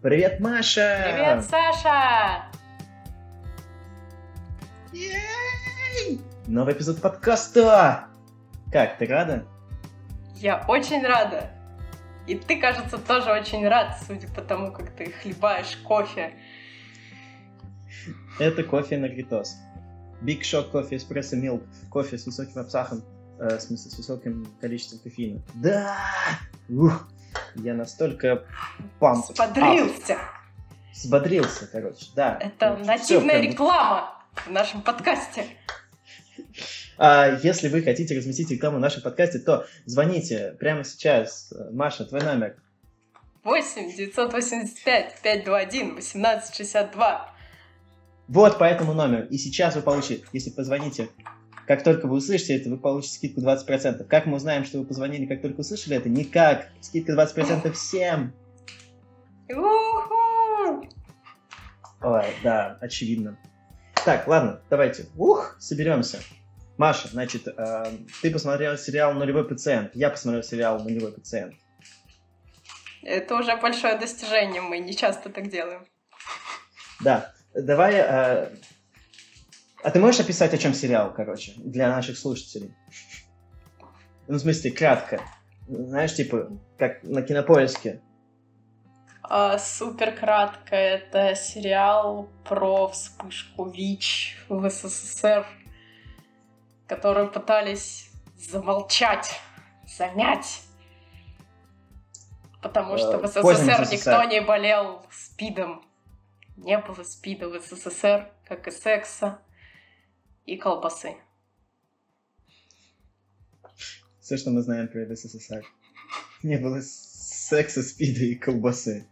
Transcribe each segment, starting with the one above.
Привет, Маша! Привет, Саша! Ей! Новый эпизод подкаста! Как, ты рада? Я очень рада. И ты, кажется, тоже очень рад, судя по тому, как ты хлебаешь кофе. Это кофе Нагритос. Big Shot кофе эспрессо Milk. Кофе с высоким обсахом, э, в смысле, с высоким количеством кофеина. Да! Ух! Я настолько памп. Сподрился. Взбодрился, короче, да. Это Вот, нативная реклама в нашем подкасте. А если вы хотите разместить рекламу в нашем подкасте, то звоните прямо сейчас. Маша, твой номер. 8 985 521 1862. Вот по этому номеру. И сейчас вы получите, если позвоните, как только вы услышите это, вы получите скидку 20%. Как мы узнаем, что вы позвонили, как только услышали это? Никак. Скидка 20% всем. Уху! Ой, да, очевидно. Так, ладно, давайте. Ух, соберемся. Маша, значит, э, ты посмотрела сериал «Нулевой пациент». Я посмотрел сериал «Нулевой пациент». Это уже большое достижение, мы не часто так делаем. Да, давай... э, А ты можешь описать, о чем сериал, короче, для наших слушателей? Ну, в смысле, кратко. Знаешь, типа, как на кинопоиске. А, супер кратко, это сериал про вспышку ВИЧ в СССР, которую пытались замолчать, замять. Потому что Э, в СССР. никто не болел СПИДом. Не было СПИДа в СССР, как и секса и колбасы. Все, что мы знаем про СССР. Не было секса, спида и колбасы.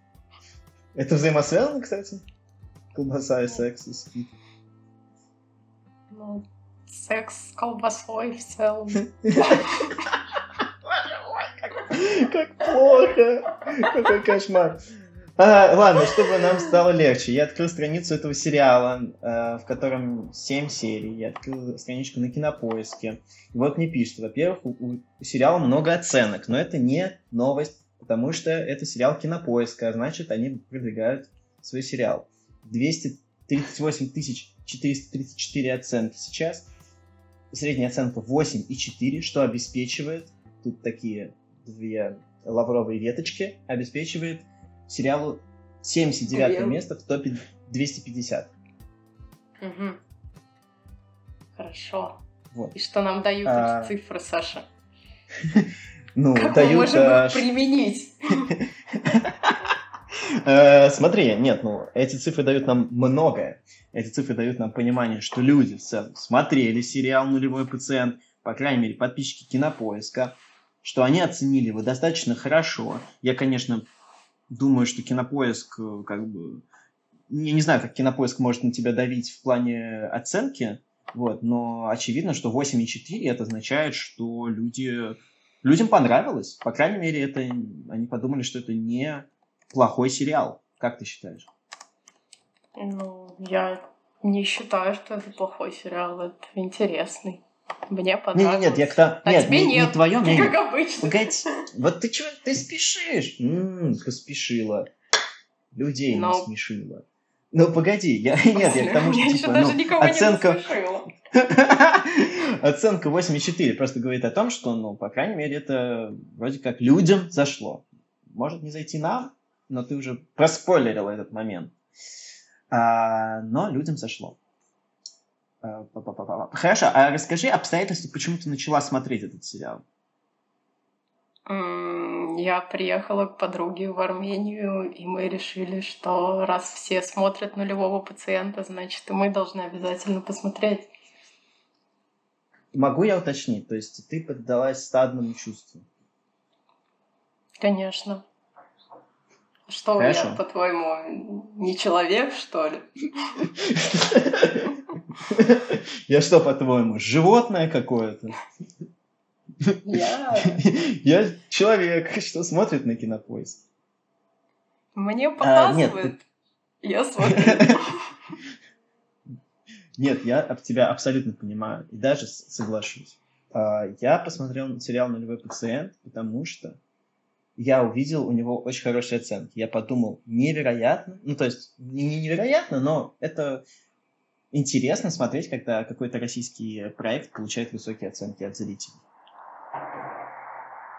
Это взаимосвязано, кстати? Колбаса и секс и спид. Ну, секс с колбасой в целом. Как плохо! Какой кошмар! А, ладно, чтобы нам стало легче, я открыл страницу этого сериала, э, в котором 7 серий. Я открыл страничку на кинопоиске. И вот мне пишут, во-первых, у, у сериала много оценок, но это не новость, потому что это сериал кинопоиска, а значит, они продвигают свой сериал. 238 434 оценки сейчас. Средняя оценка 8,4, что обеспечивает, тут такие две лавровые веточки, обеспечивает сериалу 79 Сериал. место в топе 250. Мгм. Хорошо. Вот. И что нам дают А. эти цифры, Саша? Ну, Как мы дают... можем э, их применить? Э, Смотри, нет, ну, эти цифры дают нам многое. Эти цифры дают нам понимание, что люди в целом смотрели сериал «Нулевой пациент», по крайней мере, подписчики Кинопоиска, что они оценили его достаточно хорошо. Я, конечно, думаю, что Кинопоиск, э, как бы... Я не знаю, как Кинопоиск может на тебя давить в плане оценки, вот, но очевидно, что 8,4 это означает, что люди... Людям понравилось. По крайней мере, это они подумали, что это не плохой сериал. Как ты считаешь? Ну, я не считаю, что это плохой сериал. Это интересный. Мне понравилось. нет, нет, я кто... А нет, тебе не, нет. не твое мнение. Как обычно. Погоди, вот ты чего, ты спешишь? М, спешила. Людей не Но- смешила. Ну, погоди, я... Нет, я к тому, что, типа, даже ну, никого оценка... не. Оценка 8,4 просто говорит о том, что, ну, по крайней мере, это вроде как людям зашло. Может не зайти нам, но ты уже проспойлерила этот момент. А, но людям зашло. Хорошо, а расскажи обстоятельства, почему ты начала смотреть этот сериал. Я приехала к подруге в Армению, и мы решили, что раз все смотрят нулевого пациента, значит, и мы должны обязательно посмотреть. Могу я уточнить? То есть ты поддалась стадному чувству? Конечно. Что Хорошо. я, по-твоему, не человек, что ли? Я что, по-твоему, животное какое-то? Я... Я человек, что смотрит на кинопоиск. Мне А, нет, показывают. Я смотрю. Нет, я об тебя абсолютно понимаю и даже соглашусь. А, Я посмотрел сериал «Нулевой пациент», потому что я увидел у него очень хорошие оценки. Я подумал, невероятно. Ну, то есть, не невероятно, но это интересно смотреть, когда какой-то российский проект получает высокие оценки от зрителей.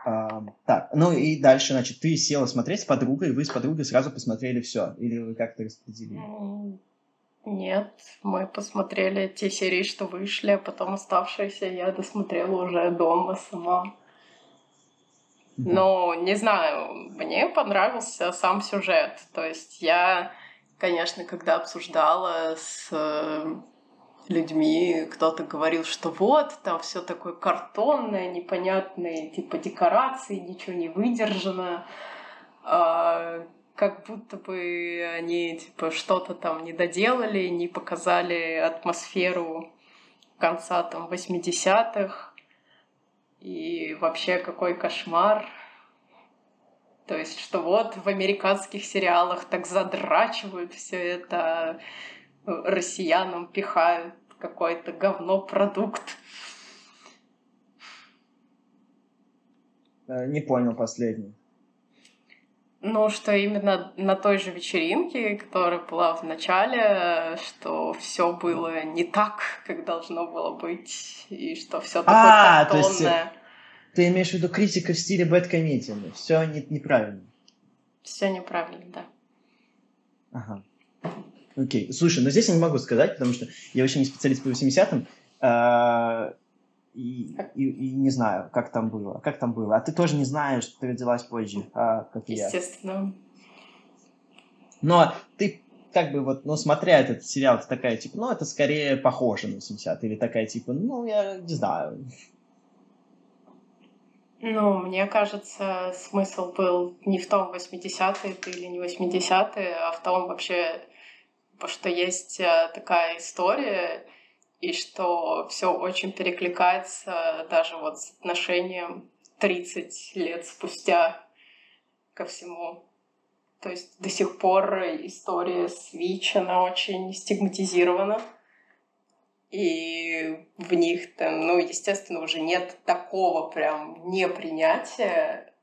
А, так, ну и дальше, значит, ты села смотреть с подругой, вы с подругой сразу посмотрели все, или вы как-то распределили? Нет, мы посмотрели те серии, что вышли, а потом оставшиеся я досмотрела уже дома сама. Но, не знаю, мне понравился сам сюжет. То есть я, конечно, когда обсуждала с э, людьми, кто-то говорил, что вот, там все такое картонное, непонятное, типа декорации, ничего не выдержано. А, как будто бы они типа что-то там не доделали, не показали атмосферу конца там 80-х. И вообще какой кошмар. То есть, что вот в американских сериалах так задрачивают все это, россиянам пихают какой-то говно продукт. Э, не понял последний. Ну, что именно на той же вечеринке, которая была в начале, что все было не так, как должно было быть, и что все такое а, картонное. То есть, ты имеешь в виду критика в стиле бэткомедиана? Все не, неправильно. Все неправильно, да. Ага. Окей. Слушай, но здесь я не могу сказать, потому что я вообще не специалист по 80-м. А, и, и, и не знаю, как там было. Как там было? А ты тоже не знаешь, что ты родилась позже, а, как я. Естественно. Но ты как бы вот, ну, смотря этот сериал, ты такая, типа, ну, это скорее похоже на 80 или такая, типа, ну, я не знаю. Ну, мне кажется, смысл был не в том, 80-е ты или не 80-е, а в том вообще, что есть э, такая история, и что все очень перекликается даже вот с отношением 30 лет спустя ко всему. То есть до сих пор история с ВИЧ, она очень стигматизирована. И в них там, ну, естественно, уже нет такого прям непринятия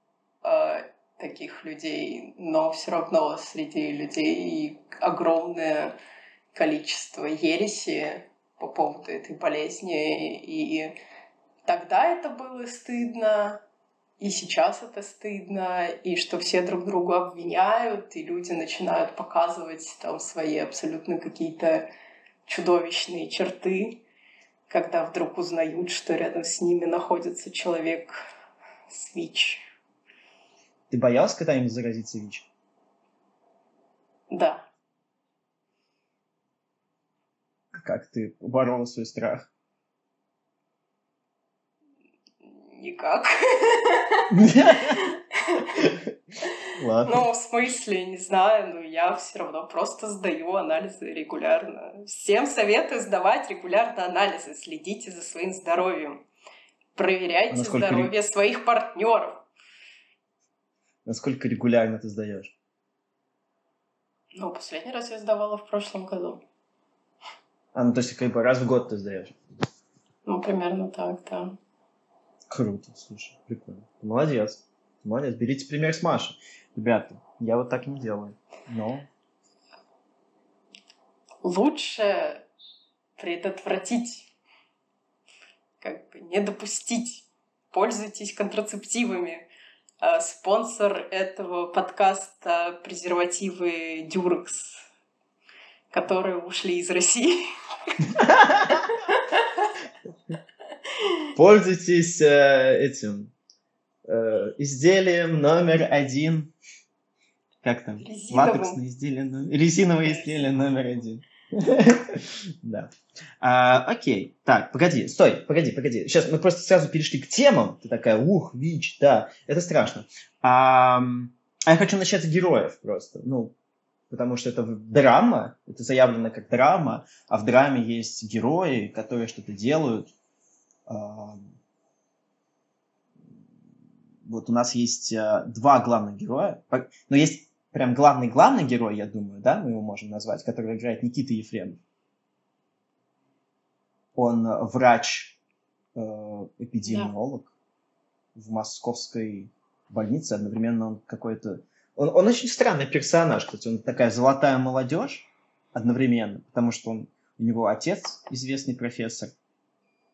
э, таких людей, но все равно среди людей огромное количество ереси, по поводу этой болезни. И тогда это было стыдно, и сейчас это стыдно, и что все друг друга обвиняют, и люди начинают показывать там свои абсолютно какие-то чудовищные черты, когда вдруг узнают, что рядом с ними находится человек с ВИЧ. Ты боялась когда-нибудь заразиться ВИЧ? Да. Как ты борол свой страх? Никак. Ладно. Ну, в смысле, не знаю, но я все равно просто сдаю анализы регулярно. Всем советую сдавать регулярно анализы. Следите за своим здоровьем. Проверяйте а здоровье своих партнеров. Насколько регулярно ты сдаешь? Ну, последний раз я сдавала в прошлом году. А, ну то есть как бы раз в год ты сдаешь? Ну, примерно так, да. Круто, слушай, прикольно. молодец. Молодец. Берите пример с Машей. Ребята, я вот так не делаю. Но... Лучше предотвратить, как бы не допустить. Пользуйтесь контрацептивами. А спонсор этого подкаста презервативы Дюрекс, которые ушли из России. Пользуйтесь э, этим э, изделием номер один. Как там? Резиновым. Латексное изделие, резиновое изделие номер один. Да. А, окей. Так, погоди, стой, погоди, погоди. Сейчас мы просто сразу перешли к темам. Ты такая, ух, ВИЧ, да, это страшно. А, а я хочу начать с героев просто. Ну, потому что это драма, это заявлено как драма, а в драме есть герои, которые что-то делают. Вот у нас есть э, два главных героя, но есть прям главный-главный герой, я думаю, да, мы его можем назвать, который играет Никита Ефремов. Он врач-эпидемиолог да. в московской больнице, одновременно он какой-то... Он, он очень странный персонаж, кстати, он такая золотая молодежь одновременно, потому что он, у него отец известный профессор,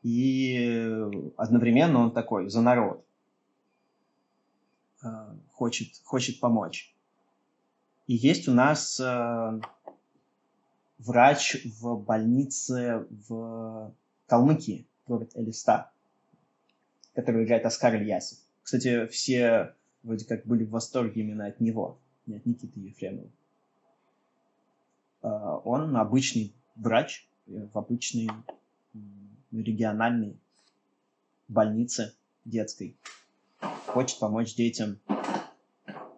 и одновременно он такой за народ. Э, хочет, хочет помочь. И есть у нас э, врач в больнице в Калмыкии, город Элиста, который играет Оскар Ильясов. Кстати, все вроде как были в восторге именно от него, не от Никиты Ефремова. Э, он обычный врач в обычной региональной больнице детской. Хочет помочь детям,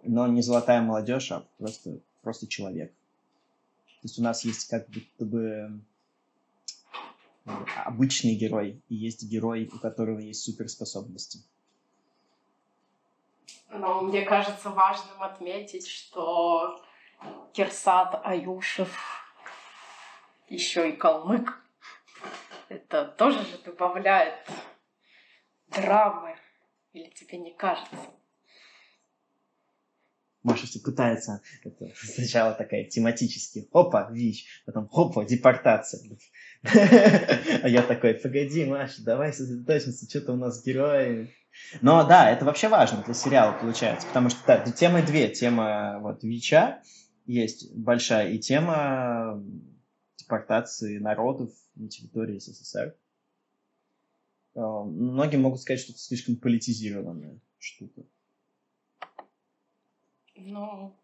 но не золотая молодежь, а просто, просто человек. То есть у нас есть как будто бы э, обычный герой, и есть герой, у которого есть суперспособности. Но мне кажется важным отметить, что Кирсат Аюшев еще и калмык. Это тоже же добавляет драмы. Или тебе не кажется? Маша все пытается. Это сначала такая тематически. Опа, ВИЧ. Потом опа, депортация. А я такой, погоди, Маша, давай сосредоточимся, что-то у нас герои. Но да, это вообще важно для сериала получается, потому что да, темы две. Тема вот ВИЧа есть большая, и тема депортации народов на территории СССР. Э, многие могут сказать, что это слишком политизированная штука. Ну,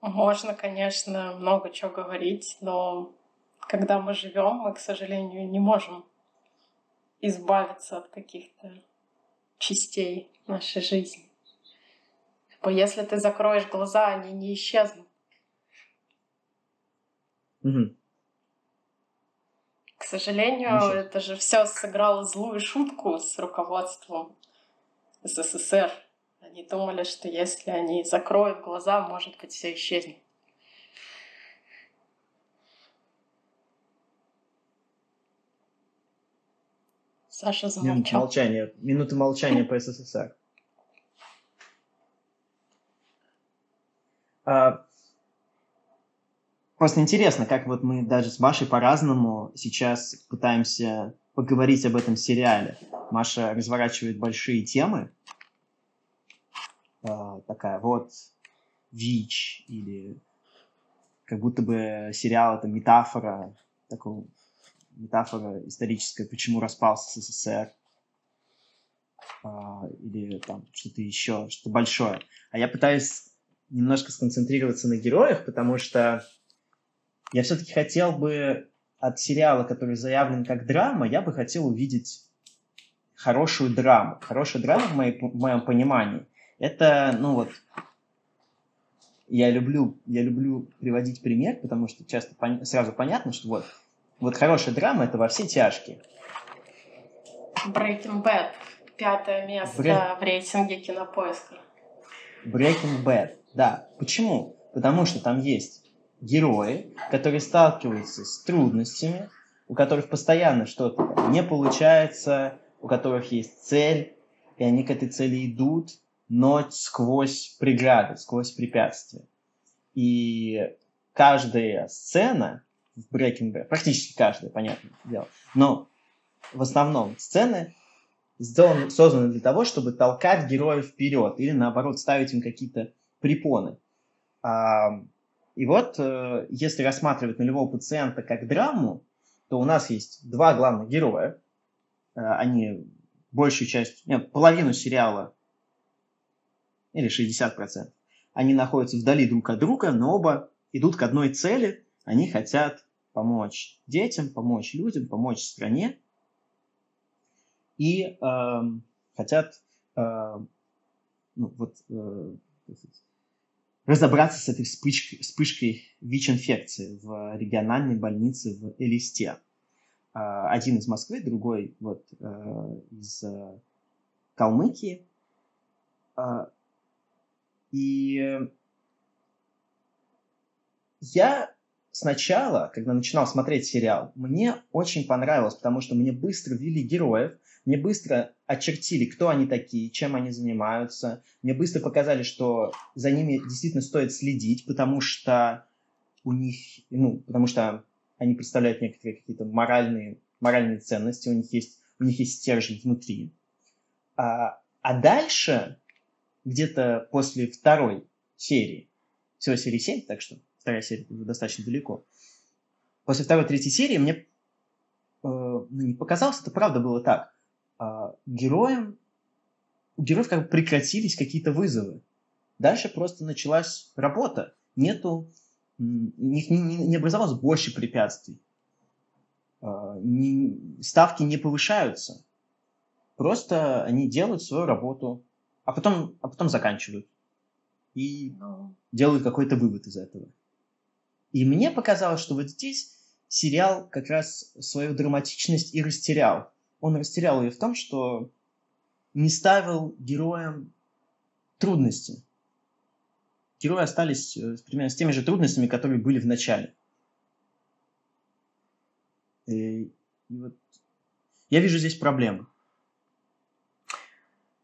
можно, конечно, много чего говорить, но когда мы живем, мы, к сожалению, не можем избавиться от каких-то частей нашей жизни. Типа, если ты закроешь глаза, они не исчезнут. Угу. К сожалению, Ничего. это же все сыграло злую шутку с руководством СССР. Они думали, что если они закроют глаза, может быть, все исчезнет. Саша замолчал. Минута молчания, минута молчания по СССР. А, Просто интересно, как вот мы даже с Машей по-разному сейчас пытаемся поговорить об этом сериале. Маша разворачивает большие темы. Э, такая вот ВИЧ или как будто бы сериал это метафора, такого метафора историческая, почему распался СССР. Э, или там что-то еще, что-то большое. А я пытаюсь немножко сконцентрироваться на героях, потому что я все-таки хотел бы от сериала, который заявлен как драма, я бы хотел увидеть хорошую драму. Хорошая драма, в, моей, в моем понимании, это, ну вот, я люблю, я люблю приводить пример, потому что часто пон- сразу понятно, что вот, вот хорошая драма – это во все тяжкие. Breaking Bad. Пятое место Break... в рейтинге кинопоиска. Breaking Bad, да. Почему? Потому что там есть герои, которые сталкиваются с трудностями, у которых постоянно что-то не получается, у которых есть цель, и они к этой цели идут, но сквозь преграды, сквозь препятствия. И каждая сцена в Breaking Bad, практически каждая, понятное дело, но в основном сцены сделаны, созданы для того, чтобы толкать героев вперед или наоборот ставить им какие-то препоны. И вот, э, если рассматривать нулевого пациента как драму, то у нас есть два главных героя. Э, они большую часть, нет, половину сериала, или 60%, они находятся вдали друг от друга, но оба идут к одной цели. Они хотят помочь детям, помочь людям, помочь стране. И э, хотят э, ну, вот, э, разобраться с этой вспышкой, вспышкой ВИЧ-инфекции в региональной больнице в Элисте. А, один из Москвы, другой вот э, из э, Калмыкии. А, и я сначала, когда начинал смотреть сериал, мне очень понравилось, потому что мне быстро ввели героев, мне быстро очертили, кто они такие, чем они занимаются. Мне быстро показали, что за ними действительно стоит следить, потому что у них, ну, потому что они представляют некоторые какие-то моральные, моральные ценности, у них есть, у них есть стержень внутри. А, а дальше, где-то после второй серии, всего серии 7, так что вторая серия уже достаточно далеко, после второй, третьей серии мне э, ну, не показалось, это правда было так. Э, героям, у героев как бы прекратились какие-то вызовы. Дальше просто началась работа. Нету, не, не, не образовалось больше препятствий. Э, не, ставки не повышаются. Просто они делают свою работу, а потом, а потом заканчивают. И ну. делают какой-то вывод из этого. И мне показалось, что вот здесь сериал как раз свою драматичность и растерял. Он растерял ее в том, что не ставил героям трудности. Герои остались э, примерно с теми же трудностями, которые были в начале. И, и вот я вижу здесь проблему.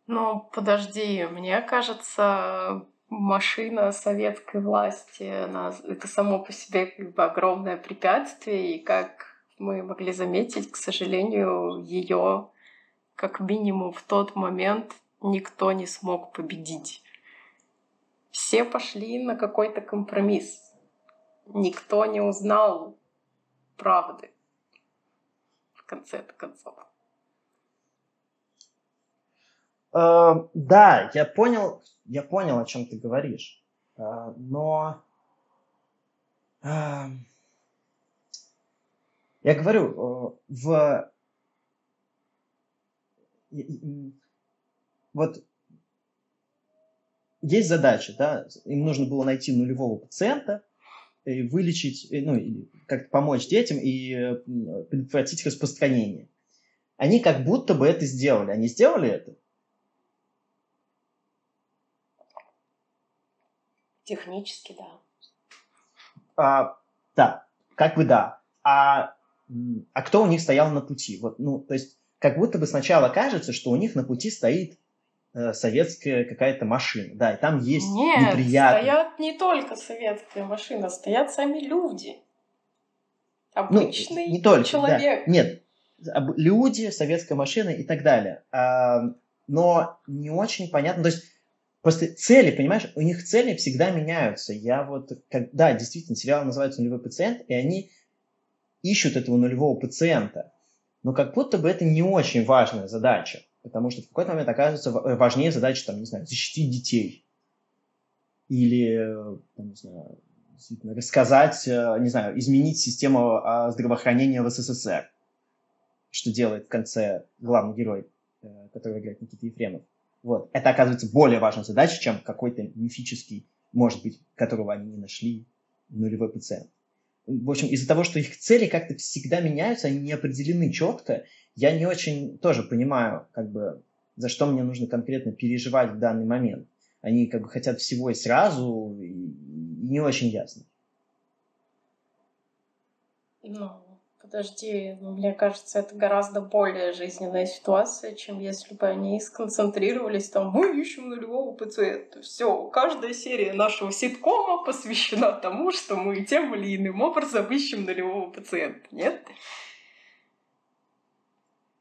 Ну, подожди, мне кажется, машина советской власти, она, это само по себе как бы огромное препятствие, и как мы могли заметить, к сожалению, ее как минимум в тот момент никто не смог победить. Все пошли на какой-то компромисс. Никто не узнал правды в конце концов. Uh, да, я понял, я понял, о чем ты говоришь, а, но а, я говорю, в вот есть задача, да, им нужно было найти нулевого пациента, и вылечить, ну, или как-то помочь детям и предотвратить распространение. Они как будто бы это сделали. Они сделали это? Технически, да. А, да, как бы да. А, а кто у них стоял на пути? Вот, ну, то есть, как будто бы сначала кажется, что у них на пути стоит э, советская какая-то машина. Да, и там есть Нет, неприятные... стоят не только советская машина, стоят сами люди. Ну, Обычный ну, не только, человек. Да. Нет, люди, советская машина и так далее. А, но не очень понятно. То есть Просто цели, понимаешь, у них цели всегда меняются. Я вот, как, да, действительно, сериал называется «Нулевой пациент», и они ищут этого нулевого пациента. Но как будто бы это не очень важная задача, потому что в какой-то момент оказывается важнее задача, там, не знаю, защитить детей. Или, там, не знаю, рассказать, э, не знаю, изменить систему а, здравоохранения в СССР, что делает в конце главный герой, э, который играет Никита Ефремов. Вот. Это оказывается более важной задачей, чем какой-то мифический, может быть, которого они не нашли, нулевой пациент. В общем, из-за того, что их цели как-то всегда меняются, они не определены четко, я не очень тоже понимаю, как бы, за что мне нужно конкретно переживать в данный момент. Они как бы хотят всего и сразу, и, не очень ясно. Ну, Подожди, ну, мне кажется, это гораздо более жизненная ситуация, чем если бы они сконцентрировались там, мы ищем нулевого пациента. Все, каждая серия нашего ситкома посвящена тому, что мы тем или иным образом ищем нулевого пациента. Нет?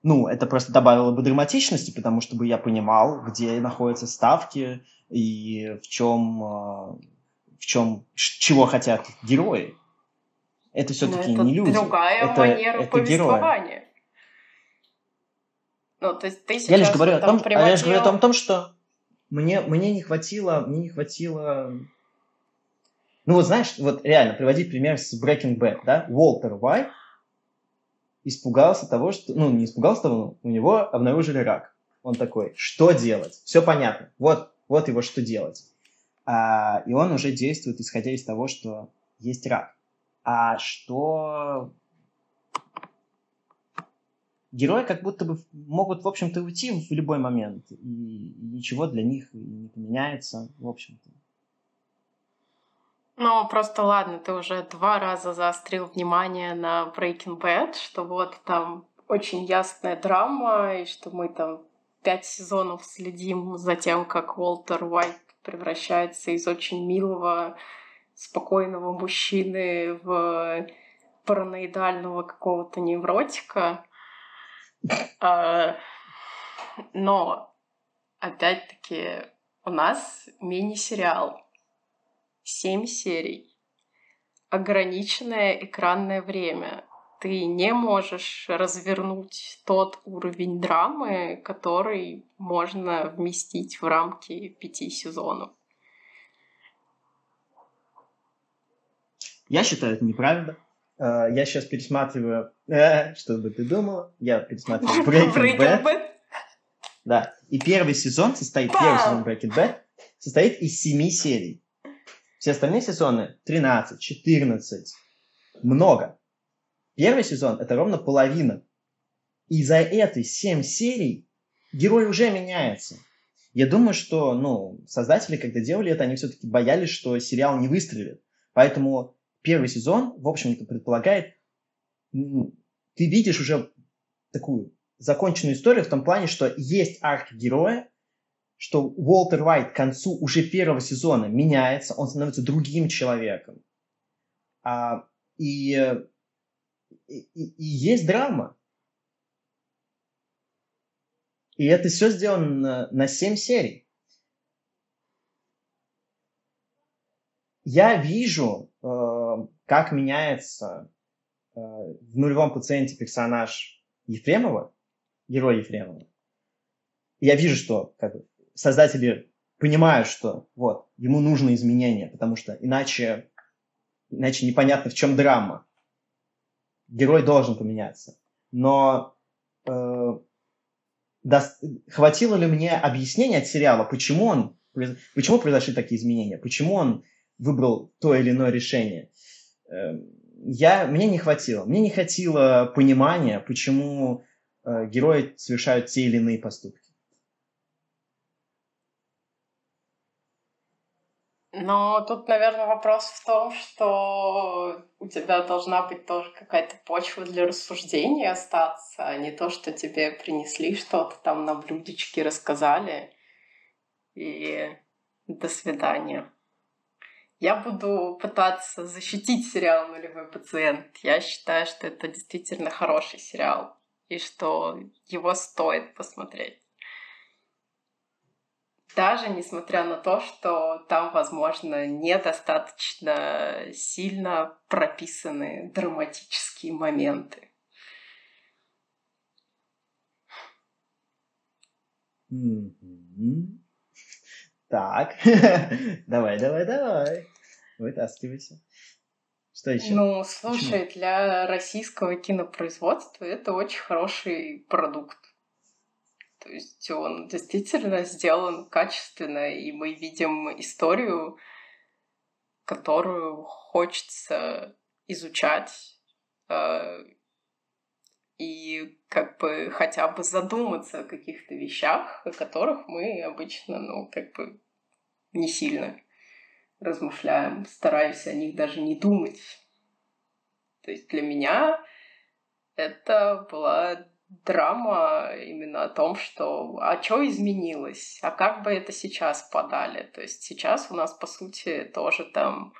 Ну, это просто добавило бы драматичности, потому что бы я понимал, где находятся ставки и в чем, а, в чем, чего хотят герои это все-таки не люди. другая это, манера это повествования. Герои. Ну, то есть ты сейчас я лишь говорю о том, приводил... я лишь говорю о том, что мне, мне не хватило, мне не хватило... Ну вот знаешь, вот реально, приводить пример с Breaking Bad, да? Уолтер Уайт испугался того, что... Ну, не испугался того, у него обнаружили рак. Он такой, что делать? Все понятно. Вот, вот его что делать. А, и он уже действует, исходя из того, что есть рак а что герои как будто бы могут, в общем-то, уйти в любой момент, и ничего для них не поменяется, в общем-то. Ну, просто ладно, ты уже два раза заострил внимание на Breaking Bad, что вот там очень ясная драма, и что мы там пять сезонов следим за тем, как Уолтер Уайт превращается из очень милого, спокойного мужчины в параноидального какого-то невротика. А, но, опять-таки, у нас мини-сериал. Семь серий. Ограниченное экранное время. Ты не можешь развернуть тот уровень драмы, который можно вместить в рамки пяти сезонов. Я считаю это неправильно. А, я сейчас пересматриваю, э, что бы ты думала, я пересматриваю Breaking Bad. Да, и первый сезон состоит, первый сезон Breaking Bad состоит из семи серий. Все остальные сезоны 13, 14, много. Первый сезон это ровно половина. И за этой 7 серий герой уже меняется. Я думаю, что ну, создатели, когда делали это, они все-таки боялись, что сериал не выстрелит. Поэтому первый сезон, в общем-то, предполагает, ты видишь уже такую законченную историю в том плане, что есть арк героя, что Уолтер Уайт к концу уже первого сезона меняется, он становится другим человеком. А, и, и, и есть драма. И это все сделано на, на 7 серий. Я вижу, э, как меняется э, в нулевом пациенте персонаж Ефремова, герой Ефремова. Я вижу, что как бы, создатели понимают, что вот, ему нужны изменения, потому что иначе, иначе непонятно, в чем драма. Герой должен поменяться. Но э, даст, хватило ли мне объяснения от сериала, почему он, почему произошли такие изменения, почему он выбрал то или иное решение. Э, я, мне не хватило. Мне не хватило понимания, почему э, герои совершают те или иные поступки. Но тут, наверное, вопрос в том, что у тебя должна быть тоже какая-то почва для рассуждения остаться, а не то, что тебе принесли что-то там на блюдечке, рассказали, и до свидания. Я буду пытаться защитить сериал «Нулевой пациент». Я считаю, что это действительно хороший сериал, и что его стоит посмотреть даже несмотря на то, что там, возможно, недостаточно сильно прописаны драматические моменты. Так, давай, давай, давай. Вытаскивайся. Что еще? Ну, слушай, Почему? для российского кинопроизводства это очень хороший продукт. То есть он действительно сделан качественно, и мы видим историю, которую хочется изучать э, и как бы хотя бы задуматься о каких-то вещах, о которых мы обычно, ну, как бы не сильно размышляем, стараюсь о них даже не думать. То есть для меня это была драма именно о том, что а что изменилось, а как бы это сейчас подали. То есть сейчас у нас, по сути, тоже там,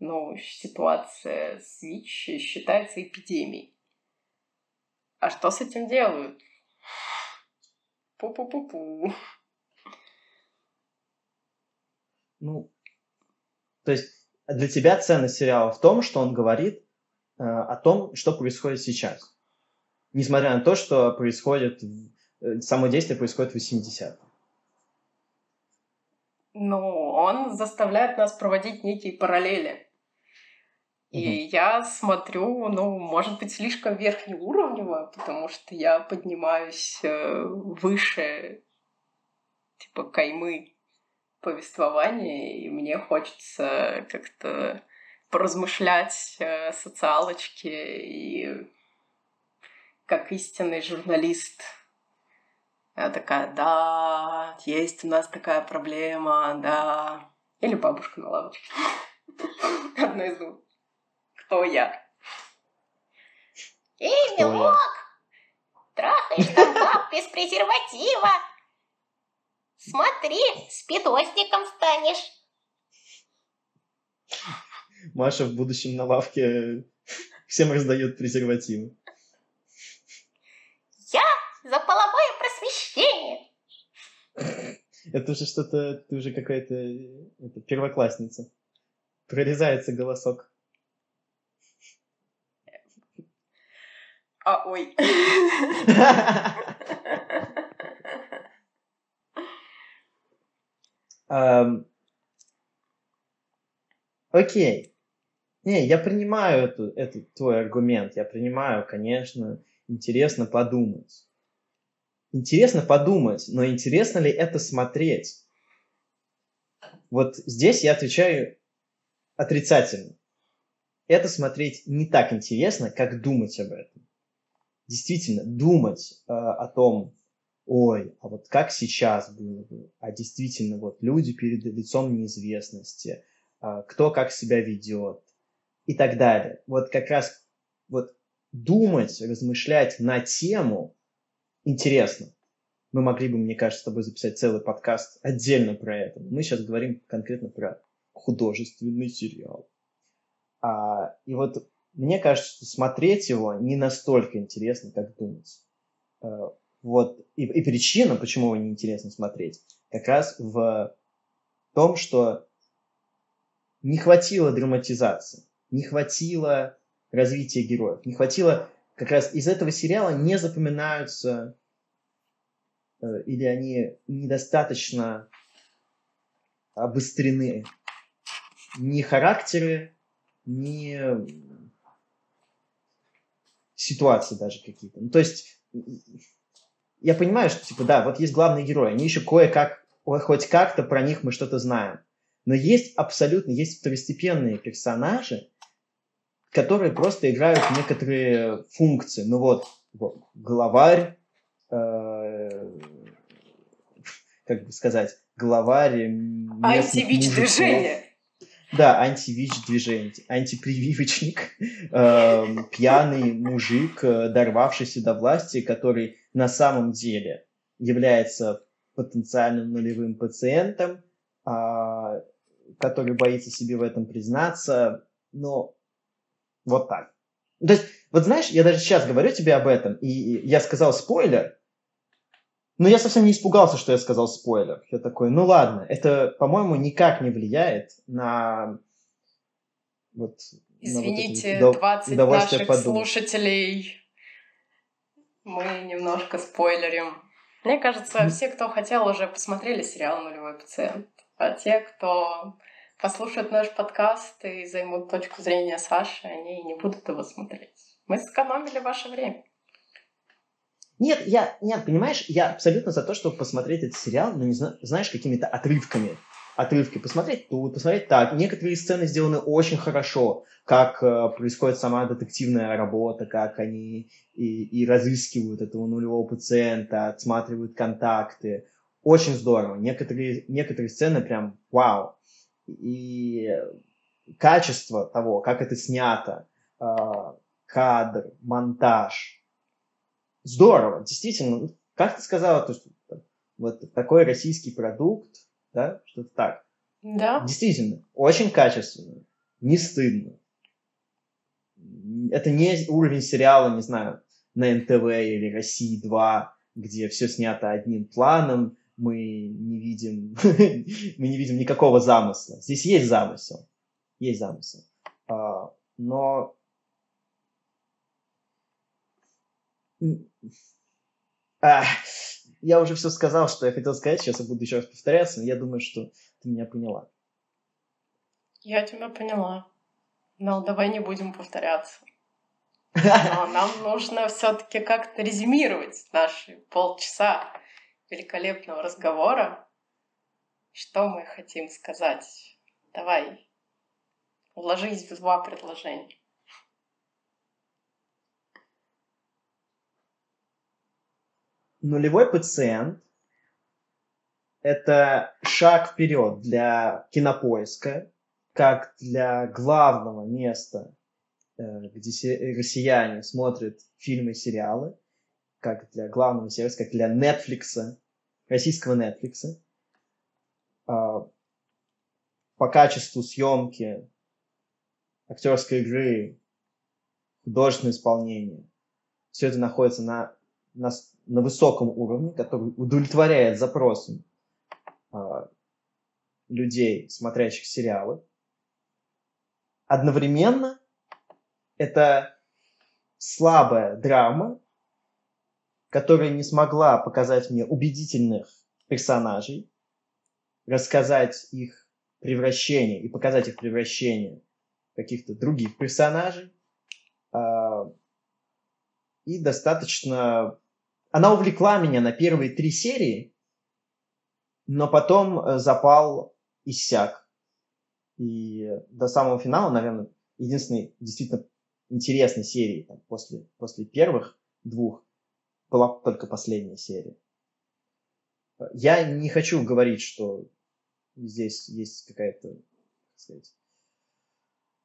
ну, ситуация с ВИЧ считается эпидемией. А что с этим делают? Пу-пу-пу-пу. Ну, то есть для тебя ценность сериала в том, что он говорит э, о том, что происходит сейчас несмотря на то, что происходит, э, само действие происходит в 80-х. Ну, он заставляет нас проводить некие параллели. И угу. я смотрю, ну, может быть, слишком верхнеуровнево, потому что я поднимаюсь э, выше, типа, каймы повествования, и мне хочется как-то поразмышлять о социалочке и как истинный журналист. Я такая, да, есть у нас такая проблема, да. Или бабушка на лавочке. Одно из двух. Кто я? Эй, милок! Трахаешь там баб без презерватива. Смотри, спидосником станешь. Маша в будущем на лавке всем раздает презервативы. Я за половое просвещение. Это уже что-то, ты уже какая-то первоклассница. Прорезается голосок. А, ой. Эм, Окей. Не, я принимаю этот твой аргумент. Я принимаю, конечно, интересно подумать. Интересно подумать, но интересно ли это смотреть? Вот здесь я отвечаю отрицательно. Это смотреть не так интересно, как думать об этом. Действительно, думать э, о том, ой, а вот как сейчас было бы, а действительно вот люди перед лицом неизвестности, э, кто как себя ведет и так далее. Вот как раз вот думать, размышлять на тему интересно. Мы могли бы, мне кажется, с тобой записать целый подкаст отдельно про это. Мы сейчас говорим конкретно про художественный сериал. А, и вот мне кажется, что смотреть его не настолько интересно, как думать. А, вот. И, и причина, почему его неинтересно смотреть, как раз в том, что не хватило драматизации, не хватило развития героев, не хватило как раз из этого сериала не запоминаются э, или они недостаточно обострены ни характеры, ни ситуации даже какие-то. Ну, то есть я понимаю, что, типа, да, вот есть главные герои, они еще кое-как, хоть как-то про них мы что-то знаем. Но есть абсолютно, есть второстепенные персонажи, которые просто играют некоторые функции. Ну вот, вот главарь, э, как бы сказать, главарь... Антивич-движение. Да, антивич-движение, антипрививочник, э, пьяный мужик, э, дорвавшийся до власти, который на самом деле является потенциальным нулевым пациентом, э, который боится себе в этом признаться, но вот так. То есть, вот знаешь, я даже сейчас говорю тебе об этом, и я сказал спойлер, но я совсем не испугался, что я сказал спойлер. Я такой, ну ладно, это, по-моему, никак не влияет на вот Извините, вот 20 наших подумать. слушателей. Мы немножко спойлерим. Мне кажется, все, кто хотел, уже посмотрели сериал «Нулевой пациент». А те, кто послушают наш подкаст и займут точку зрения Саши, они не будут его смотреть. Мы сэкономили ваше время. Нет, я, нет, понимаешь, я абсолютно за то, чтобы посмотреть этот сериал, но не знаешь, какими-то отрывками. Отрывки посмотреть тут, посмотреть так. Некоторые сцены сделаны очень хорошо, как э, происходит сама детективная работа, как они и, и разыскивают этого нулевого пациента, отсматривают контакты. Очень здорово. Некоторые, некоторые сцены прям вау и качество того, как это снято, а, кадр, монтаж. Здорово, действительно. Ну, как ты сказала, то, что вот такой российский продукт, да, что-то так. Да. Действительно, очень качественно, не стыдно. Это не уровень сериала, не знаю, на НТВ или России 2, где все снято одним планом, мы не видим, мы не видим никакого замысла. Здесь есть замысел, есть замысел, а, но а, я уже все сказал, что я хотел сказать, сейчас я буду еще раз повторяться, но я думаю, что ты меня поняла. Я тебя поняла. Но давай не будем повторяться. Но нам нужно все-таки как-то резюмировать наши полчаса великолепного разговора. Что мы хотим сказать? Давай, вложись в два предложения. Нулевой пациент – это шаг вперед для кинопоиска, как для главного места, э, где россияне смотрят фильмы и сериалы. как для главного сервиса, как для Netflix, российского Netflix. А, по качеству съемки, актерской игры, художественное исполнение. Все это находится на, на, на высоком уровне, который удовлетворяет запросам а, людей, смотрящих сериалы. Одновременно это слабая драма, которая не смогла показать мне убедительных персонажей, рассказать их превращение и показать их превращение каких-то других персонажей. А, и достаточно... Она увлекла меня на первые три серии, но потом э, запал иссяк. И до самого финала, наверное, единственной действительно интересной серии там, после, после первых двух была только последняя серия. Я не хочу говорить, что здесь есть какая-то, как сказать,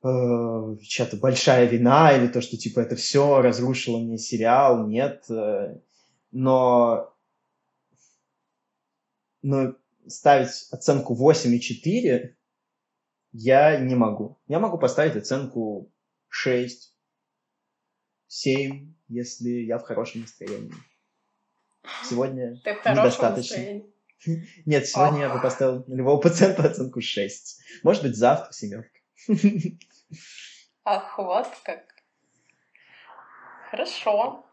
э, чья-то большая вина или то, что типа это все разрушило мне сериал, нет. Э, но, но ставить оценку 8,4 я не могу. Я могу поставить оценку 6, 7, если я в хорошем настроении. Сегодня Ты в недостаточно. Нет, сегодня я бы поставил нулевого пациента оценку 6. Может быть, завтра семерка. Ах, вот как. Хорошо.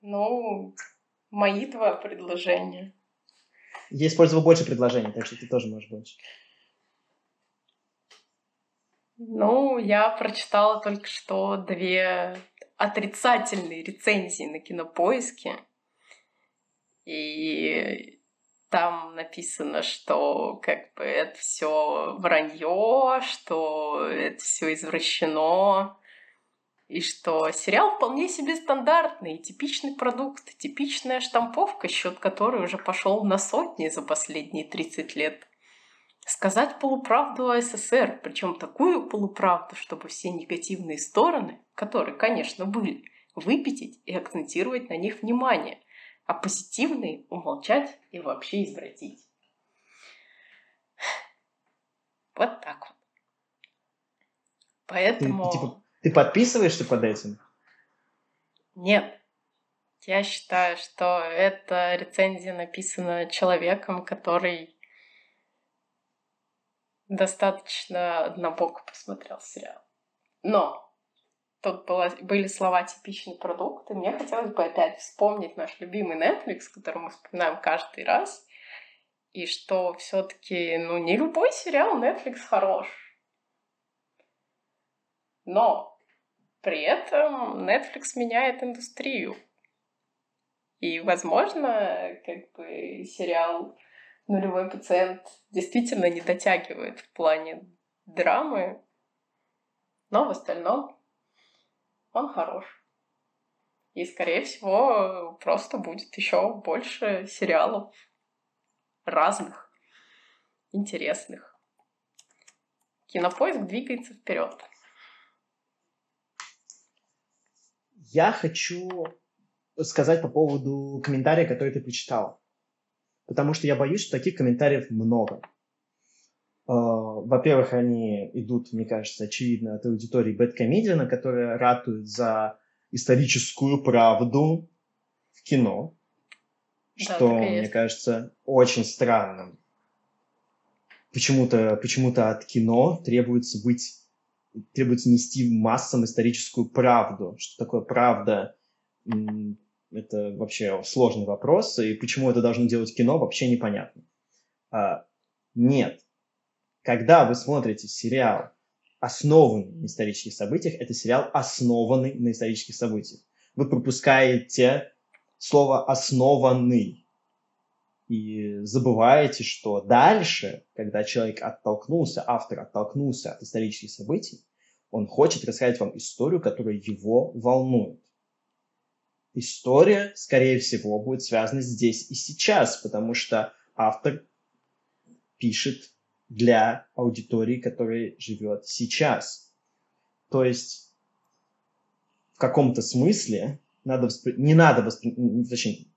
Ну, мои два предложения. Я использовал больше предложений, так что ты тоже можешь больше. Ну, я прочитала только что две отрицательные рецензии на кинопоиске. И там написано, что как бы это все вранье, что это все извращено, и что сериал вполне себе стандартный, типичный продукт, типичная штамповка, счет которой уже пошел на сотни за последние 30 лет. Сказать полуправду о СССР, причем такую полуправду, чтобы все негативные стороны, которые, конечно, были, выпятить и акцентировать на них внимание, а позитивные умолчать и вообще извратить. Вот так вот. Поэтому... Ты, типа, ты подписываешься под этим? Нет. Я считаю, что эта рецензия написана человеком, который достаточно однобоко посмотрел сериал. Но тут было, были слова «типичный продукт», и мне хотелось бы опять вспомнить наш любимый Netflix, который мы вспоминаем каждый раз, и что все таки ну, не любой сериал Netflix хорош. Но при этом Netflix меняет индустрию. И, возможно, как бы сериал нулевой пациент действительно не дотягивает в плане драмы, но в остальном он хорош. И, скорее всего, просто будет еще больше сериалов разных, интересных. Кинопоиск двигается вперед. Я хочу сказать по поводу комментария, который ты прочитал потому что я боюсь, что таких комментариев много. А, во-первых, они идут, мне кажется, очевидно от аудитории Бэткомедиана, которая ратует за историческую правду в кино, Да, что, мне кажется, очень странным. Почему-то почему от кино требуется быть требуется нести массам историческую правду. Что такое правда? Это вообще сложный вопрос, и почему это должно делать кино, вообще непонятно. А, нет. Когда вы смотрите сериал, основанный на исторических событиях, это сериал, основанный на исторических событиях. Вы пропускаете слово «основанный» и забываете, что дальше, когда человек оттолкнулся, автор оттолкнулся от исторических событий, он хочет рассказать вам историю, которая его волнует история, скорее всего, будет связана здесь и сейчас, потому что автор пишет для аудитории, которая живет сейчас. То есть в каком-то смысле надо воспри... не надо воспринимать, точнее,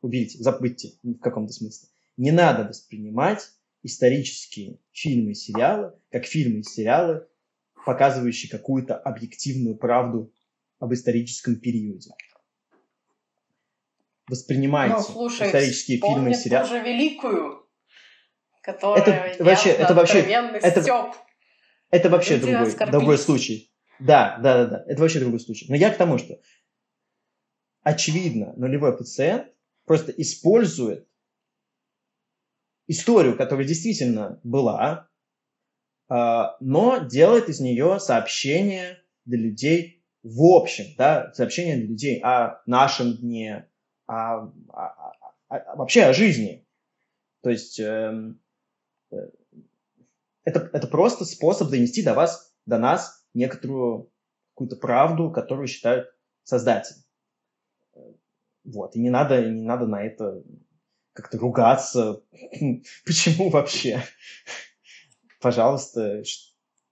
уберите, забудьте в каком-то смысле. Не надо воспринимать исторические фильмы и сериалы как фильмы и сериалы, показывающие какую-то объективную правду об историческом периоде. Воспринимайте Ну, слушай, исторические фильмы и сериалы. тоже великую, которая Это вообще- это вообще- это- стёб. Это вообще Люди другой, другой случай. Да, да, да, да. Это вообще другой случай. Но я к тому, что очевидно, нулевой пациент просто использует историю, которая действительно была, но делает из нее сообщение для людей в общем, да, сообщение для людей о нашем дне, о, о- о- вообще о жизни. То есть эм, э, это, это просто способ донести до вас, до нас некоторую какую-то правду, которую считают создатели. Вот, и не надо, не надо на это как-то ругаться. Почему вообще? Пожалуйста,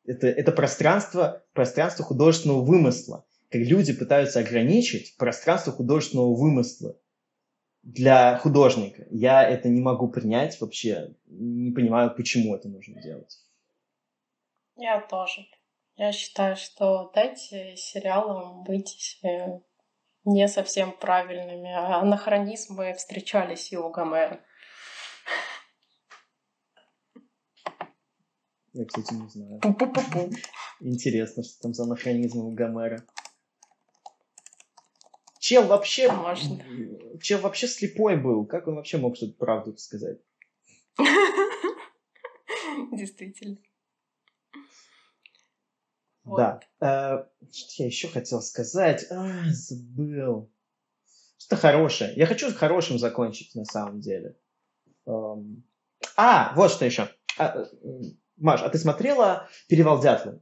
это, это пространство, пространство художественного вымысла. Как люди пытаются ограничить пространство художественного вымысла для художника. Я это не могу принять вообще. Не понимаю, почему это нужно делать. Я тоже. Я считаю, что дайте сериалам быть не совсем правильными. Анахронизмы встречались и у Гомера. Я, кстати, не знаю. Пу-пу-пу-пу. Интересно, что там за анахронизм у Гомера. Чел вообще... Можно. Чел вообще слепой был. Как он вообще мог что-то правду сказать? Действительно. Да. Э, Что я еще хотел сказать? А, забыл. Что-то хорошее. Я хочу хорошим закончить, на самом деле. Эм, А, вот что еще. Маш, а ты смотрела «Перевал Дятлова»?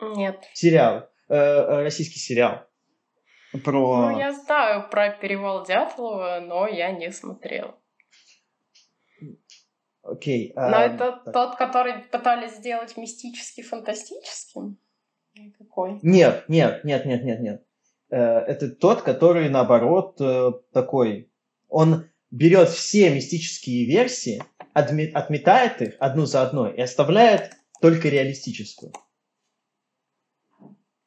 Нет. Сериал. э, э, Российский сериал. Про... Ну, я знаю про перевал Дятлова, но я не смотрела. Окей. Но а, это так. тот, который пытались сделать мистически фантастическим? Какой? Нет, нет, нет, нет, нет, нет. Э, Это тот, который, наоборот, э, такой... Он берет все мистические версии, отметает их одну за одной и оставляет только реалистическую.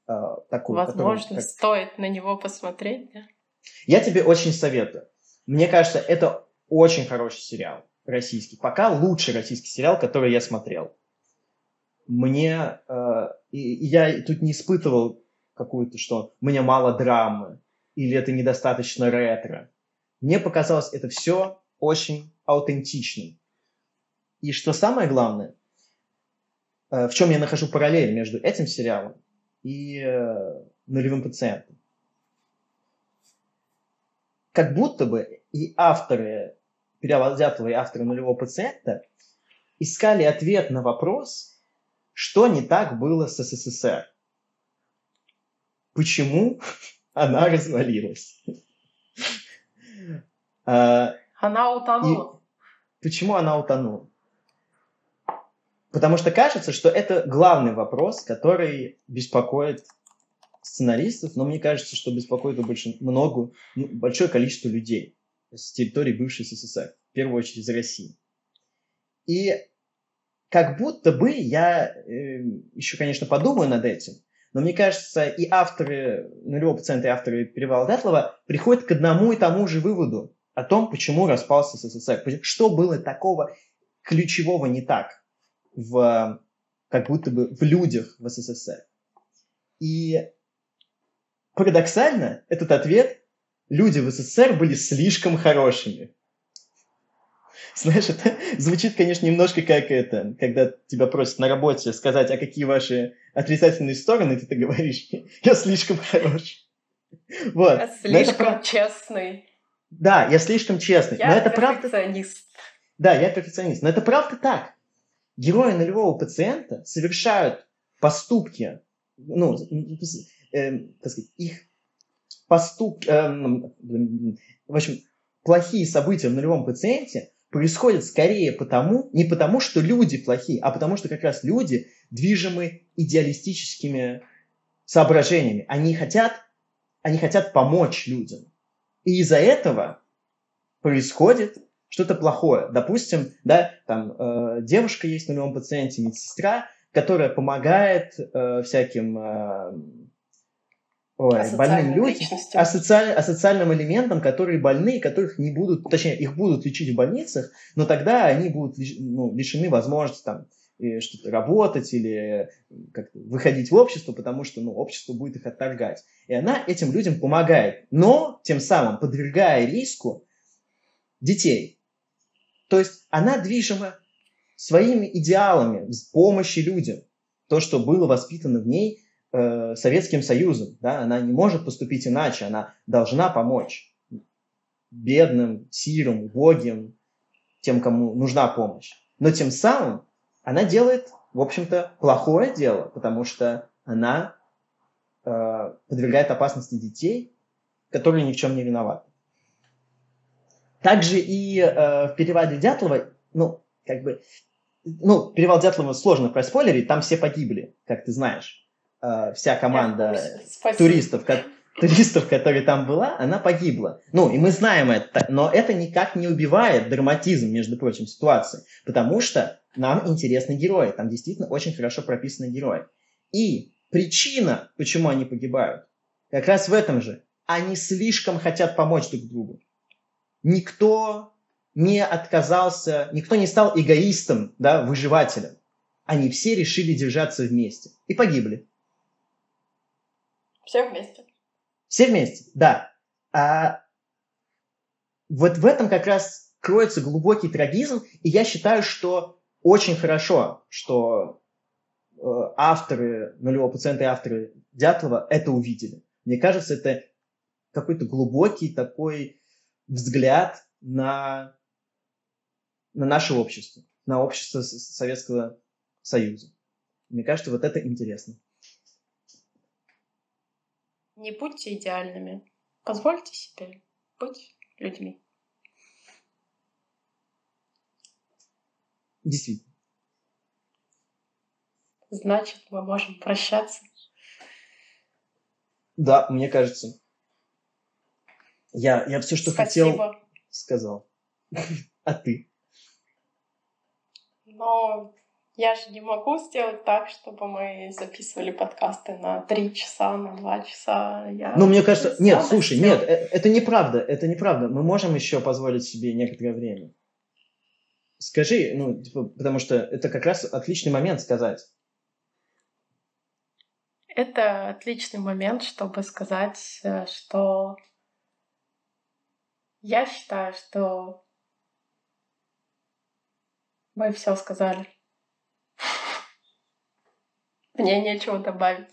Э, Такую, которую- Возможно, как- стоит на него посмотреть, да? Я тебе очень советую. Мне кажется, это очень хороший сериал российский. Пока лучший российский сериал, который я смотрел. Мне... э, и я тут не испытывал какую-то, что мне мало драмы, или это недостаточно ретро. Мне показалось это все очень аутентичным. И что самое главное, э, в чем я нахожу параллель между этим сериалом и э, нулевым пациентом как будто бы и авторы Перевала Дятлова, и авторы нулевого пациента искали ответ на вопрос, что не так было с СССР. Почему она развалилась? А, Она утонула. Почему она утонула? Потому что кажется, что это главный вопрос, который беспокоит сценаристов, но мне кажется, что беспокоит больше, много, большое количество людей с территории бывшей СССР, в первую очередь из России. И как будто бы я э, еще, конечно, подумаю над этим, но мне кажется, и авторы нулевого пациента, и авторы Перевала Дятлова приходят к одному и тому же выводу о том, почему распался СССР, что было такого ключевого не так в, как будто бы в людях в СССР. И парадоксально этот ответ люди в СССР были слишком хорошими. Знаешь, это звучит, конечно, немножко как это, когда тебя просят на работе сказать, а какие ваши отрицательные стороны, ты, ты говоришь, я слишком хорош. Вот. Я слишком прав- честный. Да, я слишком честный. Я Но это правда да, я перфекционист. Но это правда так. Герои нулевого пациента совершают поступки, ну, э, так сказать, их поступки, блин, в общем, плохие события в нулевом пациенте происходят скорее потому, не потому, что люди плохие, а потому, что как раз люди движимы идеалистическими соображениями. Они хотят они хотят помочь людям. И из-за этого происходит что-то плохое. Допустим, да, там э, девушка есть на нулевом пациенте, медсестра, которая помогает э, всяким э, ой, больным людям, асоциаль, асоциальным элементам, которые больны, которых не будут, точнее, их будут лечить в больницах, но тогда они будут ну, лишены возможности там что-то работать или как выходить в общество, потому что ну, общество будет их отторгать. И она этим людям помогает, но тем самым подвергая риску детей. То есть она движима своими идеалами помощи людям. То, что было воспитано в ней э, Советским Союзом. Да? Она не может поступить иначе, она должна помочь бедным, сирым, убогим, тем, кому нужна помощь. Но тем самым она делает, в общем-то, плохое дело, потому что она э, подвергает опасности детей, которые ни в чем не виноваты. Также и э, в переводе Дятлова, ну, как бы, ну, перевод Дятлова сложно проспойлерить, там все погибли, как ты знаешь. Э, вся команда туристов, как, туристов, которые там была, она погибла. Ну, и мы знаем это, но это никак не убивает драматизм, между прочим, ситуации, потому что нам интересны герои, там действительно очень хорошо прописаны герои. И причина, почему они погибают, как раз в этом же. Они слишком хотят помочь друг другу. Никто не отказался, никто не стал эгоистом, да, выживателем. Они все решили держаться вместе и погибли. Все вместе. Все вместе, да. А вот в этом как раз кроется глубокий трагизм, и я считаю, что очень хорошо, что э, авторы нулевого пациента и авторы Дятлова это увидели. Мне кажется, это какой-то глубокий такой взгляд на, на наше общество, на общество Советского Союза. Мне кажется, вот это интересно. Не будьте идеальными. Позвольте себе быть людьми. Действительно. Значит, мы можем прощаться. Да, мне кажется. Я, я все, что Спасибо. хотел, сказал. А ты? Но я же не могу сделать так, чтобы мы записывали подкасты на три часа, на два часа. Я ну, мне кажется, нет, слушай, нет, э, это неправда, это неправда. Мы можем еще позволить себе некоторое время. Скажи, ну, типа, потому что это как раз отличный момент сказать. Это отличный момент, чтобы сказать, э, что я считаю, что мы все сказали. Мне нечего добавить.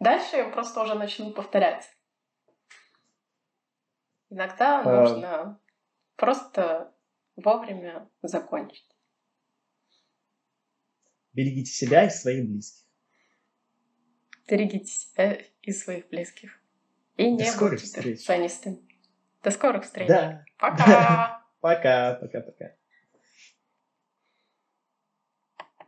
Дальше я просто уже начну повторять. Иногда а... нужно просто вовремя закончить. Берегите себя и своих близких. Берегите себя и своих близких. И не будьте перфекционистами. До скорых встреч. Да. Пока. Пока, пока, пока.